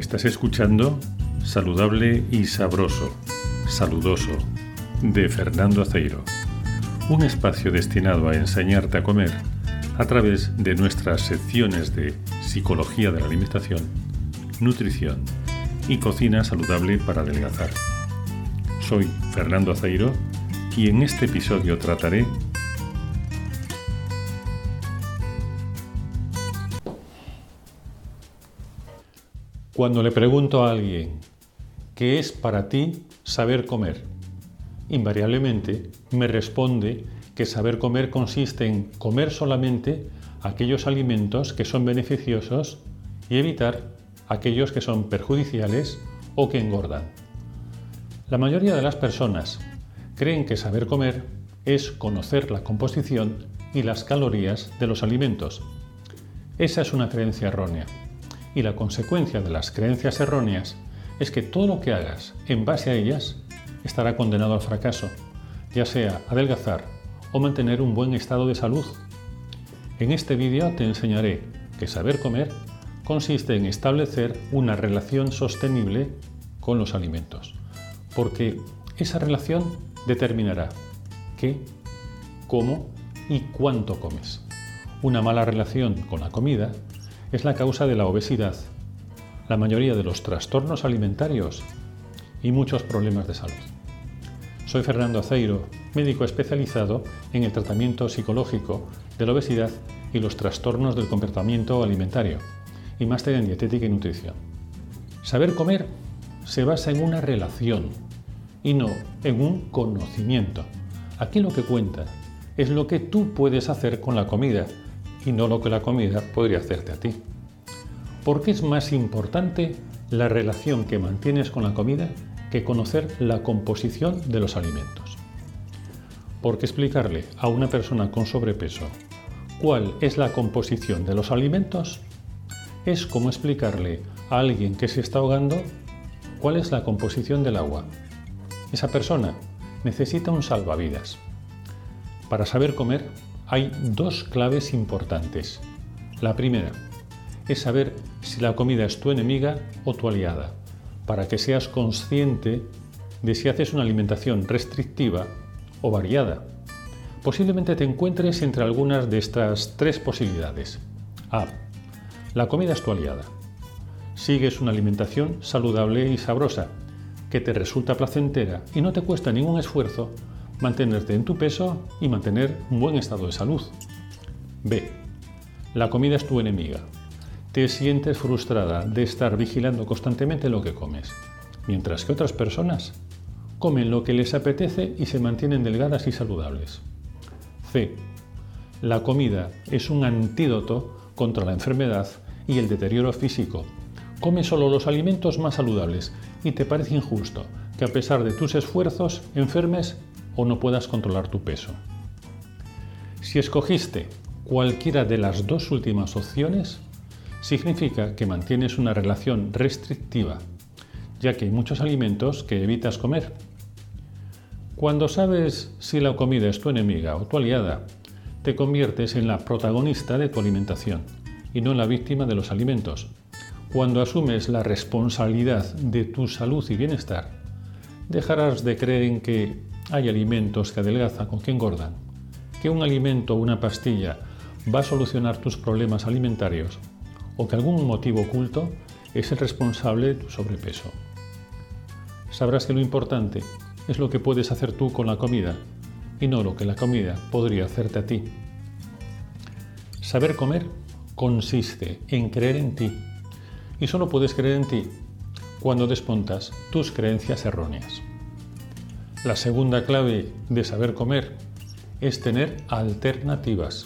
Estás escuchando Saludable y Sabroso, Saludoso, de Fernando Aceiro, un espacio destinado a enseñarte a comer a través de nuestras secciones de Psicología de la Alimentación, Nutrición y Cocina Saludable para Adelgazar. Soy Fernando Aceiro y en este episodio trataré Cuando le pregunto a alguien, ¿qué es para ti saber comer? Invariablemente me responde que saber comer consiste en comer solamente aquellos alimentos que son beneficiosos y evitar aquellos que son perjudiciales o que engordan. La mayoría de las personas creen que saber comer es conocer la composición y las calorías de los alimentos. Esa es una creencia errónea y la consecuencia de las creencias erróneas es que todo lo que hagas en base a ellas estará condenado al fracaso, ya sea adelgazar o mantener un buen estado de salud. En este vídeo te enseñaré que saber comer consiste en establecer una relación sostenible con los alimentos, porque esa relación determinará qué, cómo y cuánto comes. Una mala relación con la comida es la causa de la obesidad, la mayoría de los trastornos alimentarios y muchos problemas de salud. Soy Fernando Aceiro, médico especializado en el tratamiento psicológico de la obesidad y los trastornos del comportamiento alimentario y máster en dietética y nutrición. Saber comer se basa en una relación y no en un conocimiento. Aquí lo que cuenta es lo que tú puedes hacer con la comida y no lo que la comida podría hacerte a ti. ¿Por qué es más importante la relación que mantienes con la comida que conocer la composición de los alimentos? Porque explicarle a una persona con sobrepeso cuál es la composición de los alimentos es como explicarle a alguien que se está ahogando cuál es la composición del agua. Esa persona necesita un salvavidas. Para saber comer hay dos claves importantes. La primera es saber si la comida es tu enemiga o tu aliada, para que seas consciente de si haces una alimentación restrictiva o variada. Posiblemente te encuentres entre algunas de estas tres posibilidades. A. La comida es tu aliada. Sigues una alimentación saludable y sabrosa, que te resulta placentera y no te cuesta ningún esfuerzo mantenerte en tu peso y mantener un buen estado de salud. B. La comida es tu enemiga. Te sientes frustrada de estar vigilando constantemente lo que comes, mientras que otras personas comen lo que les apetece y se mantienen delgadas y saludables. C. La comida es un antídoto contra la enfermedad y el deterioro físico. Come solo los alimentos más saludables y te parece injusto que a pesar de tus esfuerzos enfermes o no puedas controlar tu peso. Si escogiste cualquiera de las dos últimas opciones, significa que mantienes una relación restrictiva, ya que hay muchos alimentos que evitas comer. Cuando sabes si la comida es tu enemiga o tu aliada, te conviertes en la protagonista de tu alimentación y no en la víctima de los alimentos. Cuando asumes la responsabilidad de tu salud y bienestar, dejarás de creer en que hay alimentos que adelgazan o que engordan. Que un alimento o una pastilla va a solucionar tus problemas alimentarios o que algún motivo oculto es el responsable de tu sobrepeso. Sabrás que lo importante es lo que puedes hacer tú con la comida y no lo que la comida podría hacerte a ti. Saber comer consiste en creer en ti y solo puedes creer en ti cuando despontas tus creencias erróneas. La segunda clave de saber comer es tener alternativas,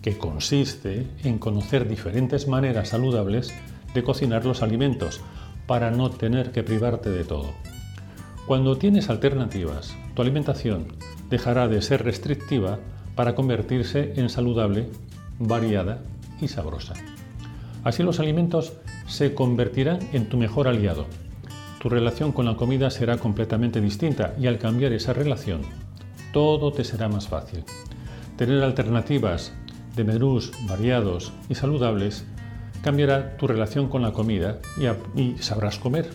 que consiste en conocer diferentes maneras saludables de cocinar los alimentos para no tener que privarte de todo. Cuando tienes alternativas, tu alimentación dejará de ser restrictiva para convertirse en saludable, variada y sabrosa. Así los alimentos se convertirán en tu mejor aliado tu relación con la comida será completamente distinta y al cambiar esa relación, todo te será más fácil. Tener alternativas de menús variados y saludables cambiará tu relación con la comida y, sabrás comer.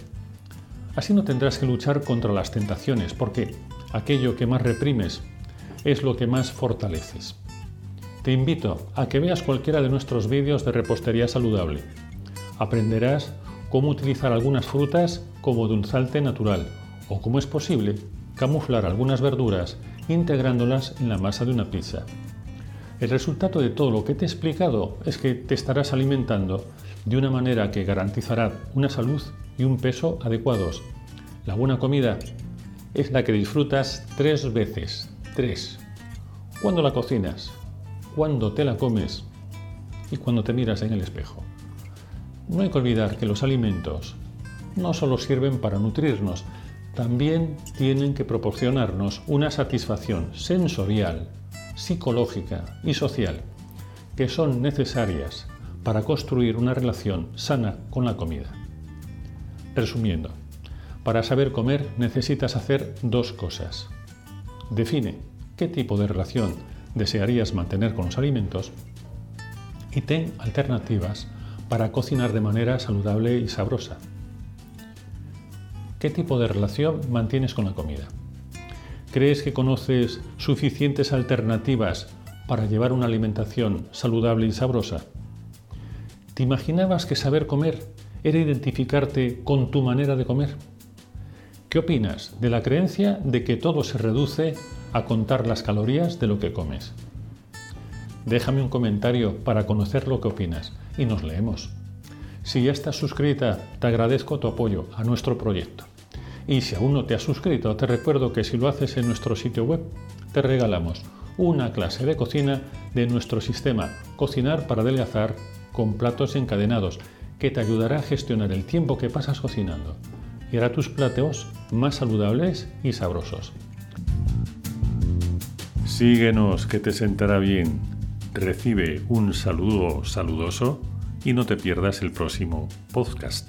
Así no tendrás que luchar contra las tentaciones, porque aquello que más reprimes es lo que más fortaleces. Te invito a que veas cualquiera de nuestros vídeos de repostería saludable. Aprenderás cómo utilizar algunas frutas como dulzante natural o cómo es posible camuflar algunas verduras integrándolas en la masa de una pizza. El resultado de todo lo que te he explicado es que te estarás alimentando de una manera que garantizará una salud y un peso adecuados. La buena comida es la que disfrutas tres veces. Tres. Cuando la cocinas, cuando te la comes y cuando te miras en el espejo. No hay que olvidar que los alimentos no solo sirven para nutrirnos, también tienen que proporcionarnos una satisfacción sensorial, psicológica y social que son necesarias para construir una relación sana con la comida. Resumiendo, para saber comer necesitas hacer dos cosas. Define qué tipo de relación desearías mantener con los alimentos y ten alternativas para cocinar de manera saludable y sabrosa. ¿Qué tipo de relación mantienes con la comida? ¿Crees que conoces suficientes alternativas para llevar una alimentación saludable y sabrosa? ¿Te imaginabas que saber comer era identificarte con tu manera de comer? ¿Qué opinas de la creencia de que todo se reduce a contar las calorías de lo que comes? Déjame un comentario para conocer lo que opinas y nos leemos. Si ya estás suscrita, te agradezco tu apoyo a nuestro proyecto. Y si aún no te has suscrito, te recuerdo que si lo haces en nuestro sitio web, te regalamos una clase de cocina de nuestro sistema Cocinar para adelgazar con platos encadenados, que te ayudará a gestionar el tiempo que pasas cocinando y hará tus platos más saludables y sabrosos. Síguenos, que te sentará bien. Recibe un saludo saludoso y no te pierdas el próximo podcast.